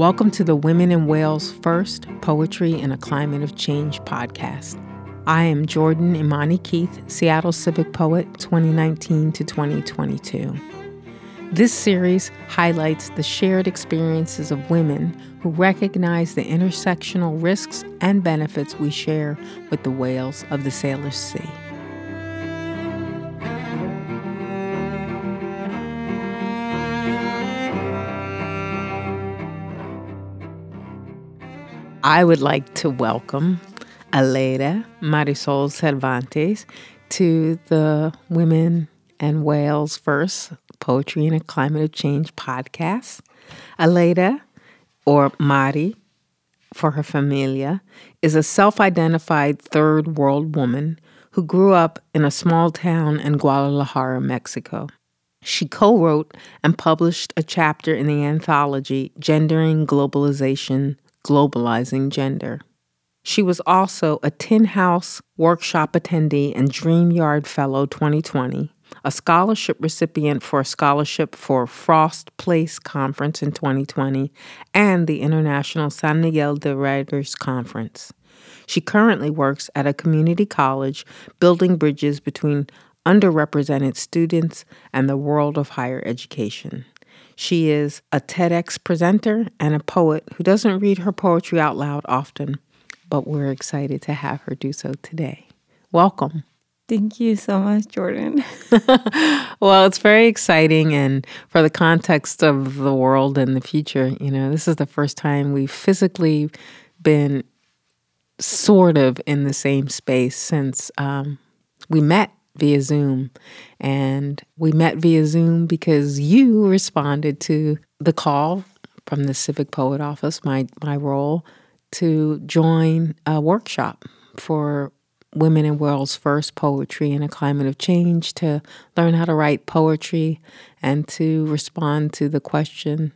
Welcome to the Women in Whales First Poetry in a Climate of Change podcast. I am Jordan Imani Keith, Seattle Civic Poet 2019 to 2022. This series highlights the shared experiences of women who recognize the intersectional risks and benefits we share with the whales of the Salish Sea. I would like to welcome Aleida Marisol Cervantes to the Women and Whales First Poetry in a Climate of Change podcast. Aleida, or Mari for her familia, is a self identified third world woman who grew up in a small town in Guadalajara, Mexico. She co wrote and published a chapter in the anthology Gendering Globalization Globalizing Gender. She was also a Tin House Workshop attendee and Dream Yard Fellow 2020, a scholarship recipient for a scholarship for Frost Place Conference in 2020, and the International San Miguel de Writers Conference. She currently works at a community college building bridges between underrepresented students and the world of higher education. She is a TEDx presenter and a poet who doesn't read her poetry out loud often, but we're excited to have her do so today. Welcome. Thank you so much, Jordan. well, it's very exciting. And for the context of the world and the future, you know, this is the first time we've physically been sort of in the same space since um, we met via Zoom. And we met via Zoom because you responded to the call from the Civic Poet Office, my, my role, to join a workshop for Women in world's First Poetry in a Climate of Change to learn how to write poetry and to respond to the question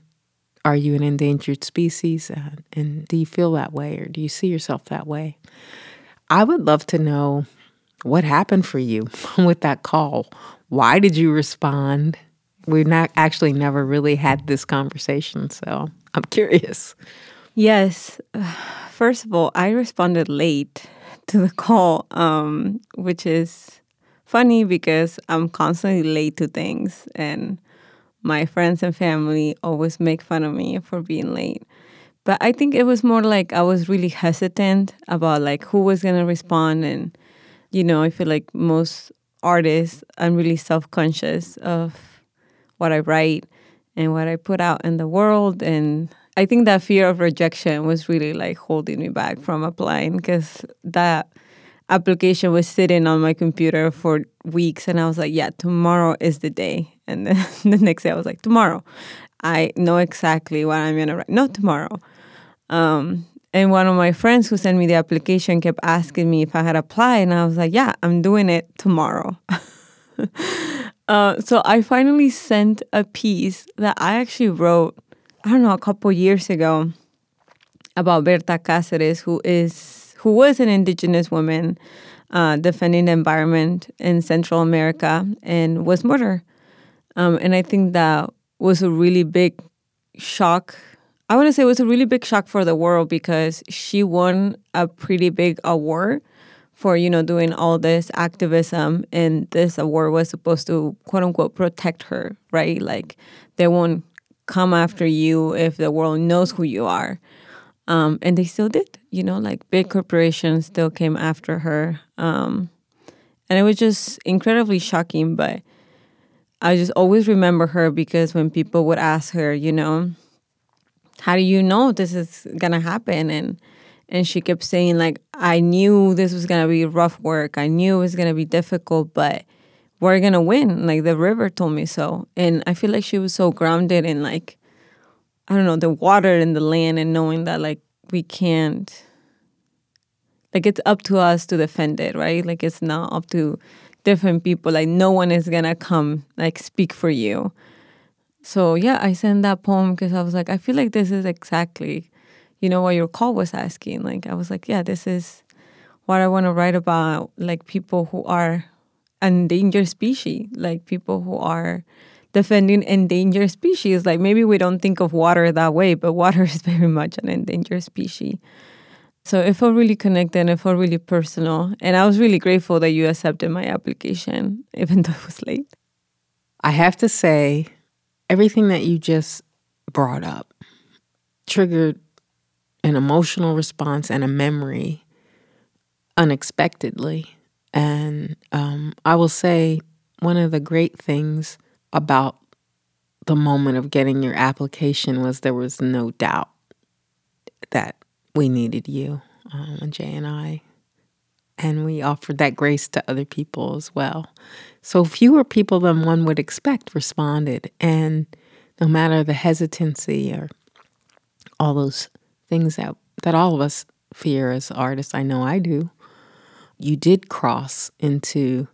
Are you an endangered species? And do you feel that way or do you see yourself that way? I would love to know what happened for you with that call? Why did you respond? We've not actually never really had this conversation, so I'm curious. Yes. First of all, I responded late to the call, um, which is funny because I'm constantly late to things and my friends and family always make fun of me for being late. But I think it was more like I was really hesitant about like who was going to respond and you know, I feel like most artists, I'm really self conscious of what I write and what I put out in the world. And I think that fear of rejection was really like holding me back from applying because that application was sitting on my computer for weeks. And I was like, yeah, tomorrow is the day. And then the next day I was like, tomorrow. I know exactly what I'm going to write. Not tomorrow. Um, and one of my friends who sent me the application kept asking me if I had applied. And I was like, yeah, I'm doing it tomorrow. uh, so I finally sent a piece that I actually wrote, I don't know, a couple years ago about Berta Cáceres, who is who was an indigenous woman uh, defending the environment in Central America and was murdered. Um, and I think that was a really big shock I want to say it was a really big shock for the world because she won a pretty big award for you know doing all this activism and this award was supposed to quote unquote protect her right? Like they won't come after you if the world knows who you are. Um, and they still did you know like big corporations still came after her. Um, and it was just incredibly shocking but i just always remember her because when people would ask her you know how do you know this is gonna happen? And and she kept saying like i knew this was gonna be rough work. I knew it was gonna be difficult but we're gonna win like the river told me so. And i feel like she was so grounded in like i don't know the water and the land and knowing that like we can't like it's up to us to defend it right? Like it's not up to different people. Like no one is gonna come like speak for you so yeah, I sent that poem because I was like, I feel like this is exactly, you know, what your call was asking. Like I was like, yeah, this is what I want to write about, like people who are endangered species, like people who are defending endangered species. Like maybe we don't think of water that way, but water is very much an endangered species. So it felt really connected. It felt really personal, and I was really grateful that you accepted my application, even though it was late. I have to say, everything that you just brought up triggered an emotional response and a memory unexpectedly. And um, I will say, one of the great things about the moment of getting your application was there was no doubt that we needed you, um, Jay and I. And we offered that grace to other people as well. So fewer people than one would expect responded. And no matter the hesitancy or all those things that, that all of us fear as artists, I know I do, you did cross into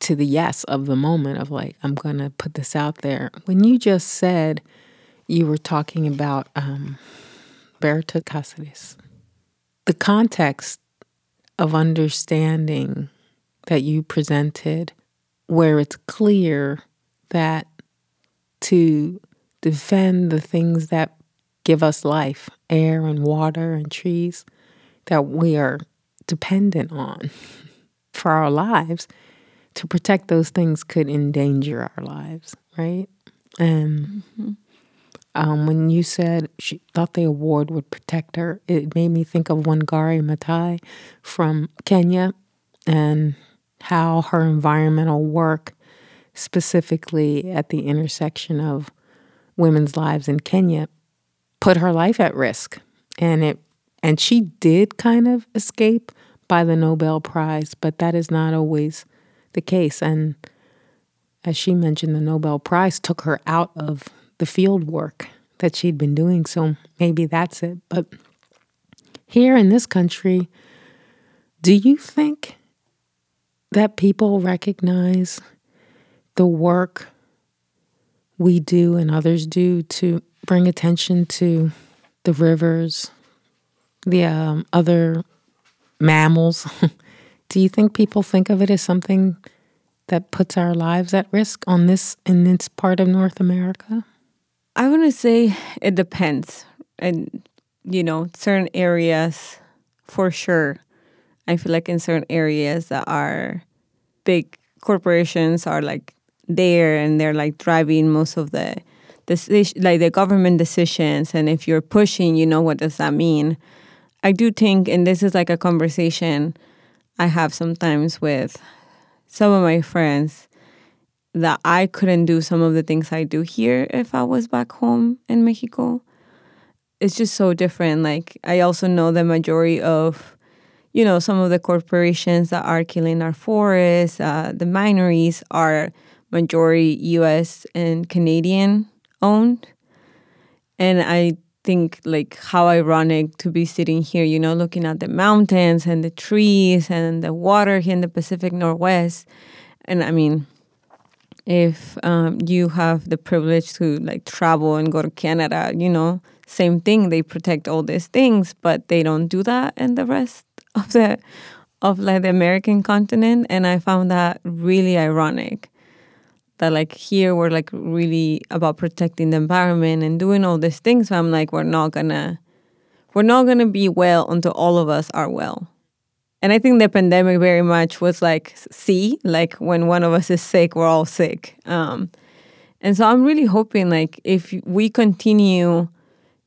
to the yes of the moment of like, I'm going to put this out there. When you just said you were talking about um, Berta the context of understanding that you presented, where it's clear that to defend the things that give us life, air and water and trees, that we are dependent on for our lives, to protect those things could endanger our lives, right? And mm-hmm. um, when you said she thought the award would protect her, it made me think of Wangari Maathai from Kenya and how her environmental work, specifically at the intersection of women's lives in Kenya, put her life at risk. And it and she did kind of escape by the Nobel Prize, but that is not always the case. And as she mentioned, the Nobel Prize took her out of the field work that she'd been doing. So maybe that's it. But here in this country, do you think that people recognize the work we do and others do to bring attention to the rivers, the um, other mammals? Do you think people think of it as something that puts our lives at risk on this in this part of North America? I want to say it depends. And you know, certain areas for sure. I feel like in certain areas that are big corporations are like there and they're like driving most of the the like the government decisions and if you're pushing, you know what does that mean? I do think and this is like a conversation I have sometimes with some of my friends that I couldn't do some of the things I do here if I was back home in Mexico. It's just so different. Like, I also know the majority of, you know, some of the corporations that are killing our forests, uh, the mineries are majority US and Canadian owned. And I think like how ironic to be sitting here, you know, looking at the mountains and the trees and the water here in the Pacific Northwest. And I mean, if um, you have the privilege to like travel and go to Canada, you know, same thing. They protect all these things, but they don't do that in the rest of the of like the American continent. And I found that really ironic that like here we're like really about protecting the environment and doing all these things. So I'm like, we're not gonna we're not gonna be well until all of us are well. And I think the pandemic very much was like, see, like when one of us is sick, we're all sick. Um, and so I'm really hoping like if we continue,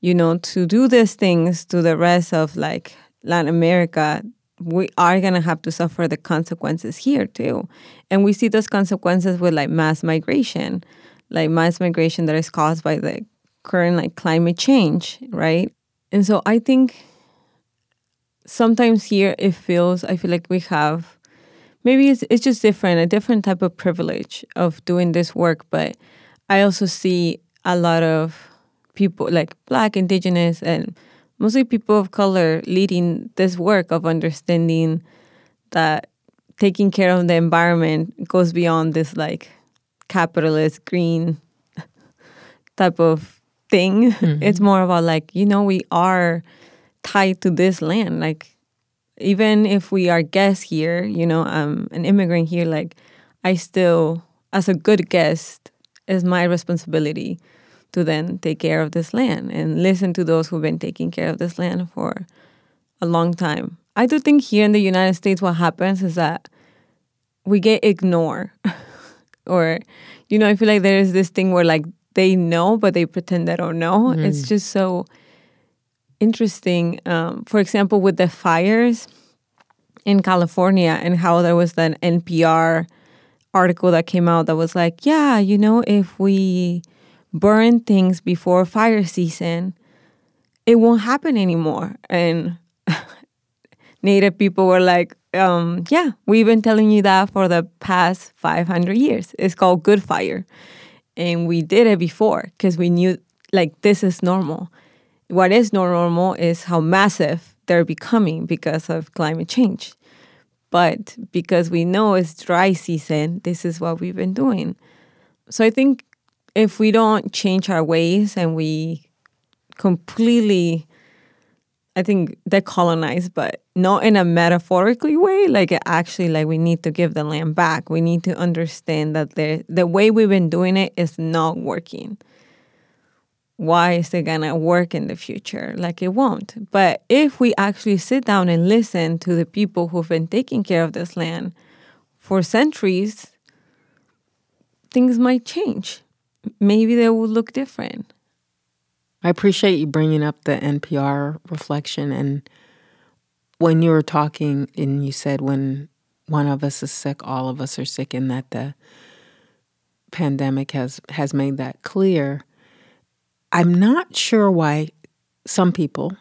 you know, to do these things to the rest of like Latin America, we are going to have to suffer the consequences here too. And we see those consequences with like mass migration, like mass migration that is caused by the current like climate change, right? And so I think sometimes here it feels, I feel like we have maybe it's, it's just different, a different type of privilege of doing this work. But I also see a lot of people like Black, Indigenous, and mostly people of color leading this work of understanding that taking care of the environment goes beyond this like capitalist green type of thing. Mm-hmm. It's more about like, you know, we are tied to this land. Like even if we are guests here, you know, I'm an immigrant here, like I still as a good guest, is my responsibility to then take care of this land and listen to those who've been taking care of this land for a long time. I do think here in the United States, what happens is that we get ignored. or, you know, I feel like there is this thing where like they know, but they pretend they don't know. Mm. It's just so interesting. Um, for example, with the fires in California and how there was that NPR article that came out that was like, yeah, you know, if we burn things before fire season, it won't happen anymore. And Native people were like, um, yeah, we've been telling you that for the past 500 years. It's called good fire. And we did it before because we knew like this is normal. What is normal is how massive they're becoming because of climate change. But because we know it's dry season, this is what we've been doing. So I think if we don't change our ways and we completely I think decolonize, but not in a metaphorically way. Like actually, like we need to give the land back. We need to understand that the the way we've been doing it is not working. Why is it gonna work in the future? Like it won't. But if we actually sit down and listen to the people who've been taking care of this land for centuries, things might change maybe they will look different. I appreciate you bringing up the NPR reflection. And when you were talking, and you said when one of us is sick, all of us are sick, and that the pandemic has, has made that clear. I'm not sure why some people,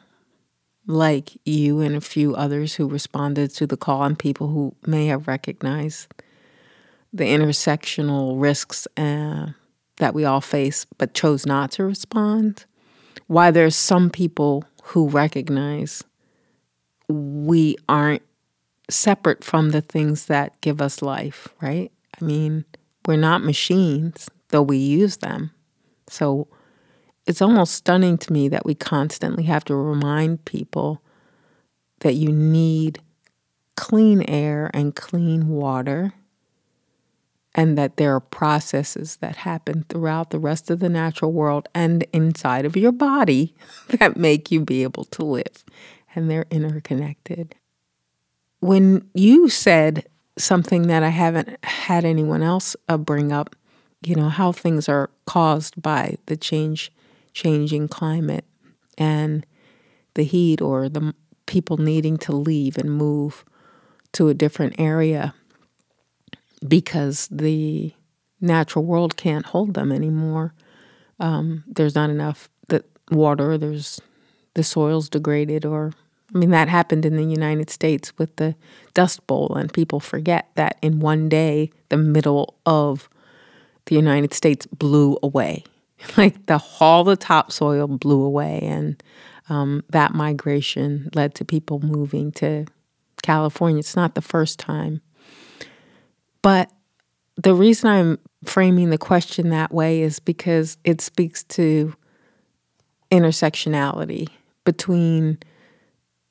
like you and a few others who responded to the call, and people who may have recognized the intersectional risks uh, that we all face but chose not to respond. Why there's some people who recognize we aren't separate from the things that give us life, right? I mean, we're not machines, though we use them. So it's almost stunning to me that we constantly have to remind people that you need clean air and clean water and that there are processes that happen throughout the rest of the natural world and inside of your body that make you be able to live, and they're interconnected. When you said something that I haven't had anyone else uh, bring up, you know, how things are caused by the change, changing climate and the heat or the people needing to leave and move to a different area because the natural world can't hold them anymore. Um, there's not enough water. There's the soil's degraded, or I mean that happened in the United States with the Dust Bowl, and people forget that in one day the middle of the United States blew away, like the all the topsoil blew away, and um, that migration led to people moving to California. It's not the first time but the reason I'm framing the question that way is because it speaks to intersectionality between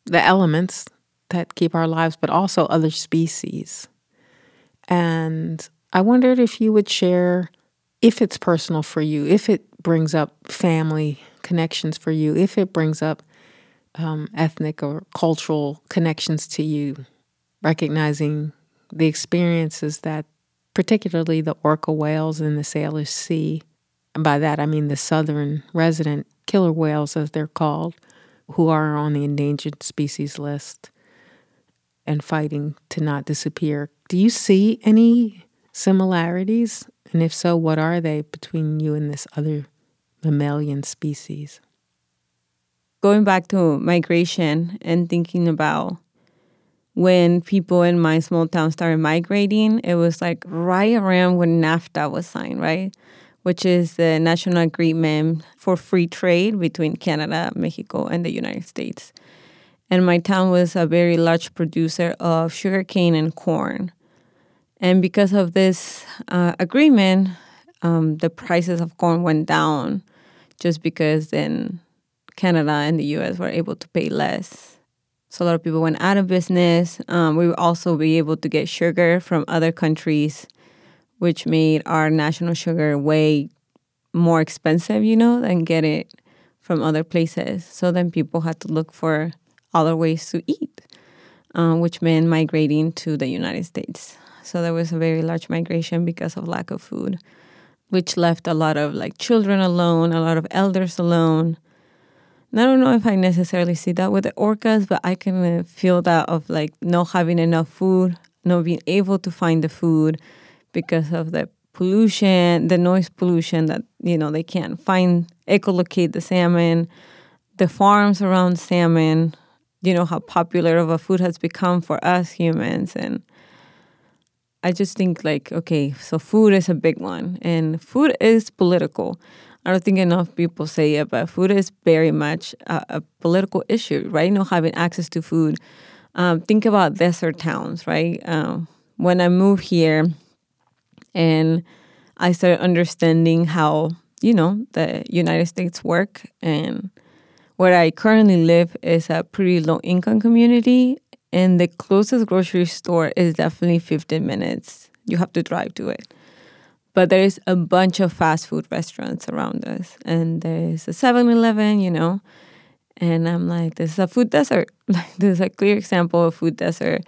the elements that keep our lives, but also other species. And I wondered if you would share, if it's personal for you, if it brings up family connections for you, if it brings up um, ethnic or cultural connections to you, recognizing the experiences that particularly the orca whales in the Salish Sea, and by that I mean the southern resident killer whales, as they're called, who are on the endangered species list and fighting to not disappear. Do you see any similarities? And if so, what are they between you and this other mammalian species? Going back to migration and thinking about when people in my small town started migrating, it was like right around when NAFTA was signed, right? Which is the national agreement for free trade between Canada, Mexico, and the United States. And my town was a very large producer of sugarcane and corn. And because of this uh, agreement, um, the prices of corn went down just because then Canada and the US were able to pay less so a lot of people went out of business. Um, we would also be able to get sugar from other countries which made our national sugar way more expensive, you know, than get it from other places. So then people had to look for other ways to eat, uh, which meant migrating to the United States. So there was a very large migration because of lack of food, which left a lot of like children alone, a lot of elders alone. I don't know if I necessarily see that with the orcas, but I can uh, feel that of like not having enough food, not being able to find the food because of the pollution, the noise pollution that, you know, they can't find, echolocate the salmon, the farms around salmon, you know, how popular of a food has become for us humans. And I just think like, okay, so food is a big one and food is political. I don't think enough people say it, but food is very much a, a political issue, right? Not having access to food. Um, think about desert towns, right? Um, when I moved here and I started understanding how, you know, the United States work and where I currently live is a pretty low income community and the closest grocery store is definitely 15 minutes. You have to drive to it. But there's a bunch of fast food restaurants around us. And there's a 7 Eleven, you know. And I'm like, this is a food desert. Like, this is a clear example of food desert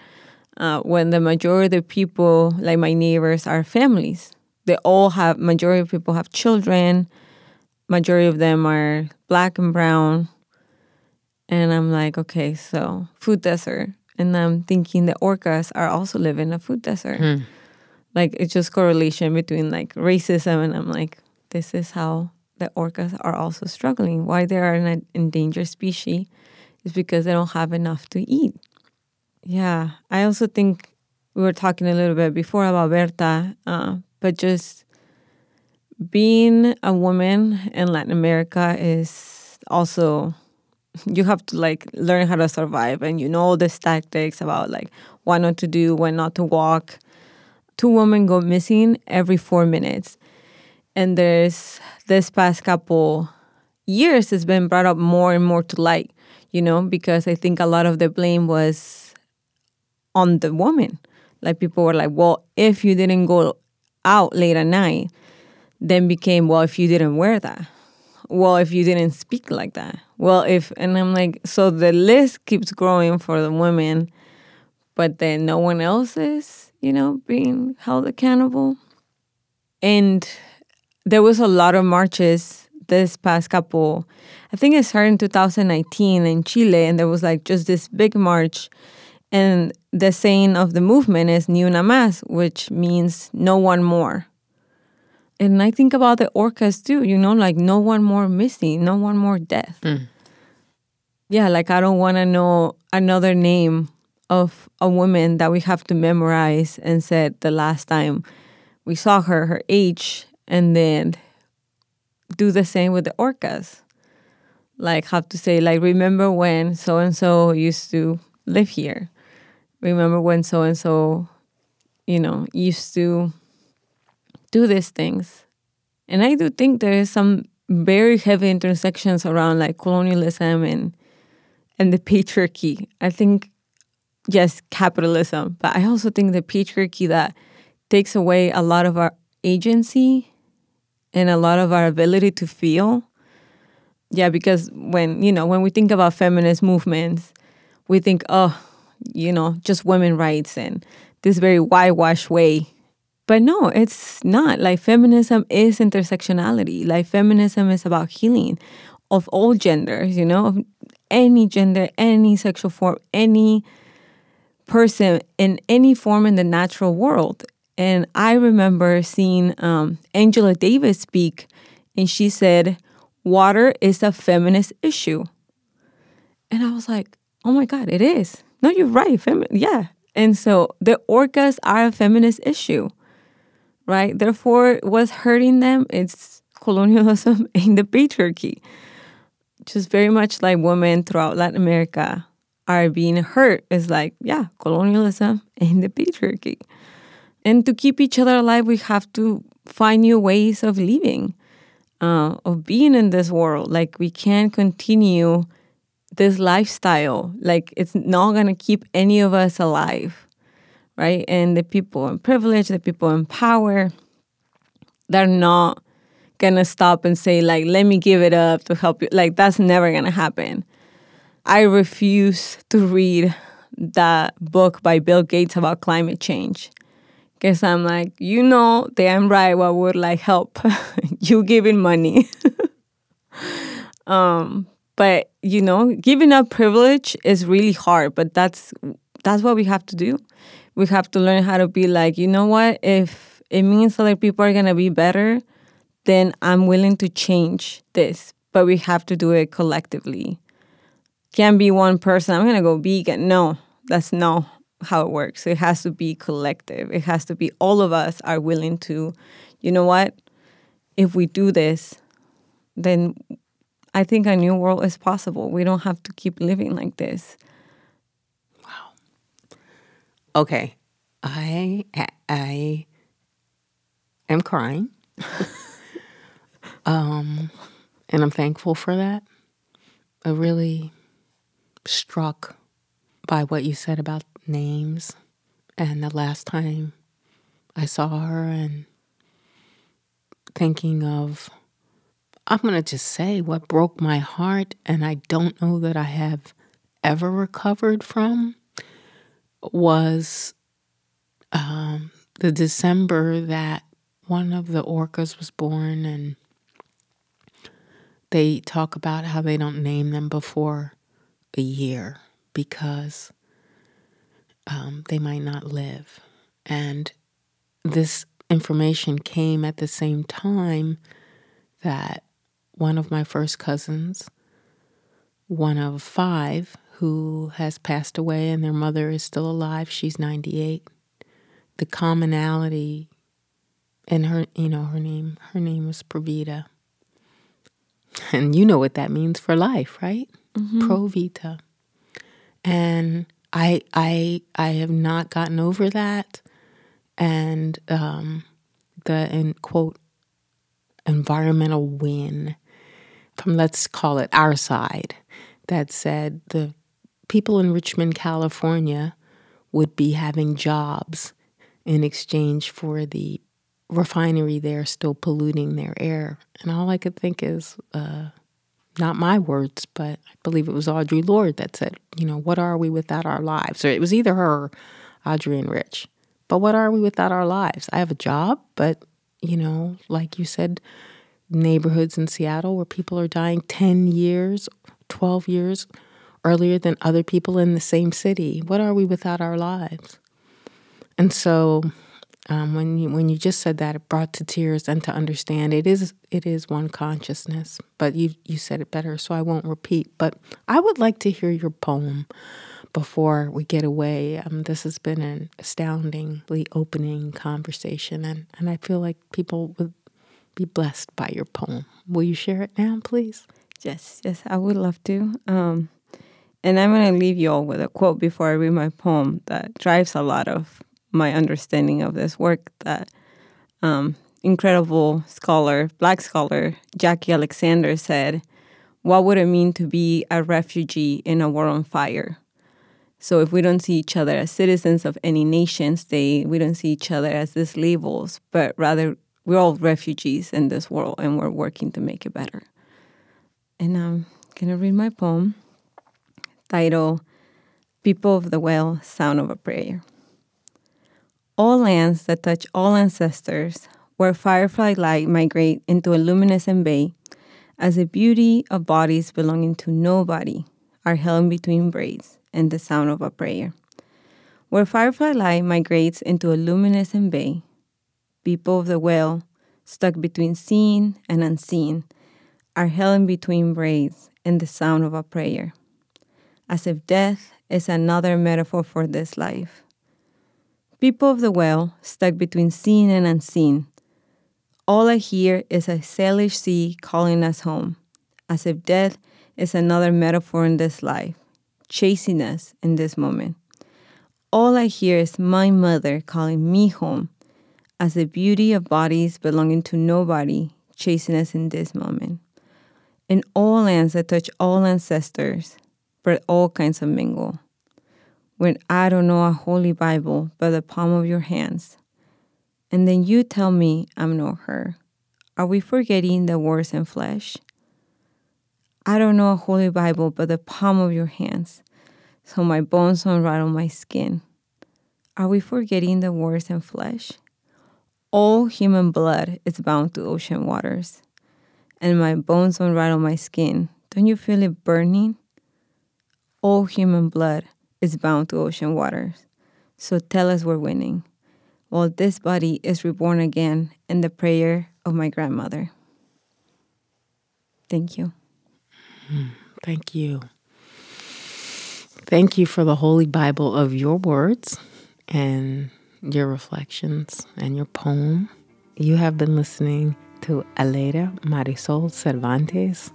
uh, when the majority of people, like my neighbors, are families. They all have, majority of people have children. Majority of them are black and brown. And I'm like, okay, so food desert and I'm thinking the orcas are also living a food desert. Hmm. Like it's just correlation between like racism and I'm like, this is how the orcas are also struggling. Why they are an endangered species is because they don't have enough to eat. Yeah, I also think we were talking a little bit before about Berta, uh, but just being a woman in Latin America is also you have to like learn how to survive and you know all these tactics about like what not to do, when not to walk. Two women go missing every four minutes. And there's this past couple years it's been brought up more and more to light, you know, because I think a lot of the blame was on the woman. Like people were like, well, if you didn't go out late at night, then became, well, if you didn't wear that well, if you didn't speak like that, well, if, and I'm like, so the list keeps growing for the women, but then no one else is, you know, being held accountable. And there was a lot of marches this past couple, I think it started in 2019 in Chile, and there was like just this big march. And the saying of the movement is Ni una más, which means no one more and I think about the orcas too, you know, like no one more missing, no one more death. Mm. Yeah, like I don't want to know another name of a woman that we have to memorize and said the last time we saw her, her age, and then do the same with the orcas. Like have to say, like, remember when so and so used to live here. Remember when so and so, you know, used to do these things. And I do think there is some very heavy intersections around like colonialism and and the patriarchy. I think yes, capitalism, but I also think the patriarchy that takes away a lot of our agency and a lot of our ability to feel. Yeah, because when, you know, when we think about feminist movements, we think, oh, you know, just women rights and this very whitewash way but no, it's not. Like feminism is intersectionality. Like feminism is about healing of all genders, you know, of any gender, any sexual form, any person in any form in the natural world. And I remember seeing um, Angela Davis speak, and she said, Water is a feminist issue. And I was like, oh my God, it is. No, you're right. Femi- yeah. And so the orcas are a feminist issue right? Therefore, what's hurting them is colonialism and the patriarchy. Just very much like women throughout Latin America are being hurt is like, yeah, colonialism and the patriarchy. And to keep each other alive, we have to find new ways of living, uh, of being in this world. Like we can't continue this lifestyle. Like it's not gonna keep any of us alive right? And the people in privilege, the people in power, they're not gonna stop and say, like, let me give it up to help you. Like, that's never gonna happen. I refuse to read that book by Bill Gates about climate change. Because I'm like, you know, damn right, what would like help? you giving money. um, but you know, giving up privilege is really hard, but that's that's what we have to do. We have to learn how to be like, you know what? If it means other people are gonna be better, then I'm willing to change this. But we have to do it collectively. Can't be one person, I'm gonna go vegan. No, that's not how it works. It has to be collective. It has to be all of us are willing to, you know what? If we do this, then I think a new world is possible. We don't have to keep living like this. Wow. Okay. I I am crying. um and I'm thankful for that. I really struck by what you said about names and the last time I saw her and thinking of I'm going to just say what broke my heart, and I don't know that I have ever recovered from, was um, the December that one of the orcas was born, and they talk about how they don't name them before year because um, they might not live. And this information came at the same time that one of my first cousins, one of five who has passed away and their mother is still alive. She's 98. The commonality in her, you know, her name, her name was Provita. And you know what that means for life, right? Mm-hmm. Pro Vita. And I I I have not gotten over that. And um the in quote environmental win from, let's call it our side, that said the people in Richmond, California would be having jobs in exchange for the refinery there still polluting their air. And all I could think is, uh, not my words, but I believe it was Audre Lorde that said, you know, what are we without our lives? Or it was either her Adrienne Rich. But what are we without our lives? I have a job, but, you know, like you said, neighborhoods in Seattle where people are dying 10 years, 12 years earlier than other people in the same city. What are we without our lives? And so um, when you when you just said that, it brought to tears and to understand it is it is one consciousness. But you you said it better, so I won't repeat. But I would like to hear your poem before we get away. Um, this has been an astoundingly opening conversation, and, and I feel like people would be blessed by your poem. Will you share it now, please? Yes, yes, I would love to. Um, and I'm going to leave you all with a quote before I read my poem that drives a lot of my understanding of this work. That um, incredible scholar, black scholar, Jacqui Alexander said, What would it mean to be a refugee in a war on fire? So if we don't see each other as citizens of any nation state, we don't see each other as these labels, but rather we're all refugees in this world and we're working to make it better. And I'm going to read my poem titled People of the Well Sound of a Prayer. All lands that touch all ancestors, where firefly light migrate into a luminescent bay, as the beauty of bodies belonging to nobody are held in between braids and the sound of a prayer. Where firefly light migrates into a luminescent bay, people of the well, stuck between seen and unseen, are held in between braids and the sound of a prayer, as if death is another metaphor for this life. People of the well, stuck between seen and unseen, all I hear is a Salish Sea calling us home, as if death is another metaphor in this life, chasing us in this moment. All I hear is my mother calling me home, as the beauty of bodies belonging to nobody chasing us in this moment. In all lands that touch all ancestors, but all kinds of mingle. When I don't know a holy Bible but the palm of your hands. And then you tell me I'm not her. Are we forgetting the words and flesh? I don't know a holy Bible but the palm of your hands, so my bones don't rattle my skin. Are we forgetting the words and flesh? All human blood is bound to ocean waters, and my bones don't rattle my skin. Don't you feel it burning? All human blood is bound to ocean waters. So tell us we're winning. While this body is reborn again in the prayer of my grandmother. Thank you. Hmm, thank you. Thank you for the Holy Bible of your words and your reflections and your poem. You have been listening to Aleida Marisol Cervantes,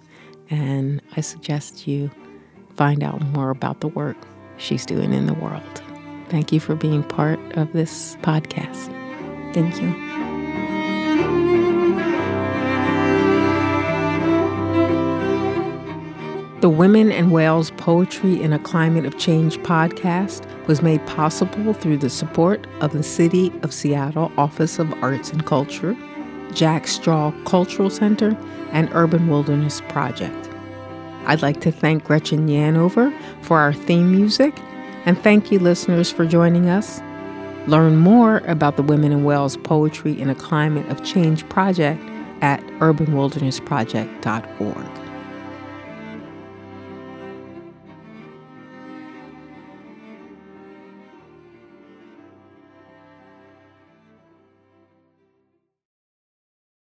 and I suggest you find out more about the work she's doing in the world. Thank you for being part of this podcast. Thank you. The Women and Whales Poetry in a Climate of Change podcast was made possible through the support of the City of Seattle Office of Arts and Culture, Jack Straw Cultural Center, and Urban Wilderness Project. I'd like to thank Gretchen Yanover for our theme music, and thank you, listeners, for joining us. Learn more about the Women in Whales Poetry in a Climate of Change project at urbanwildernessproject.org.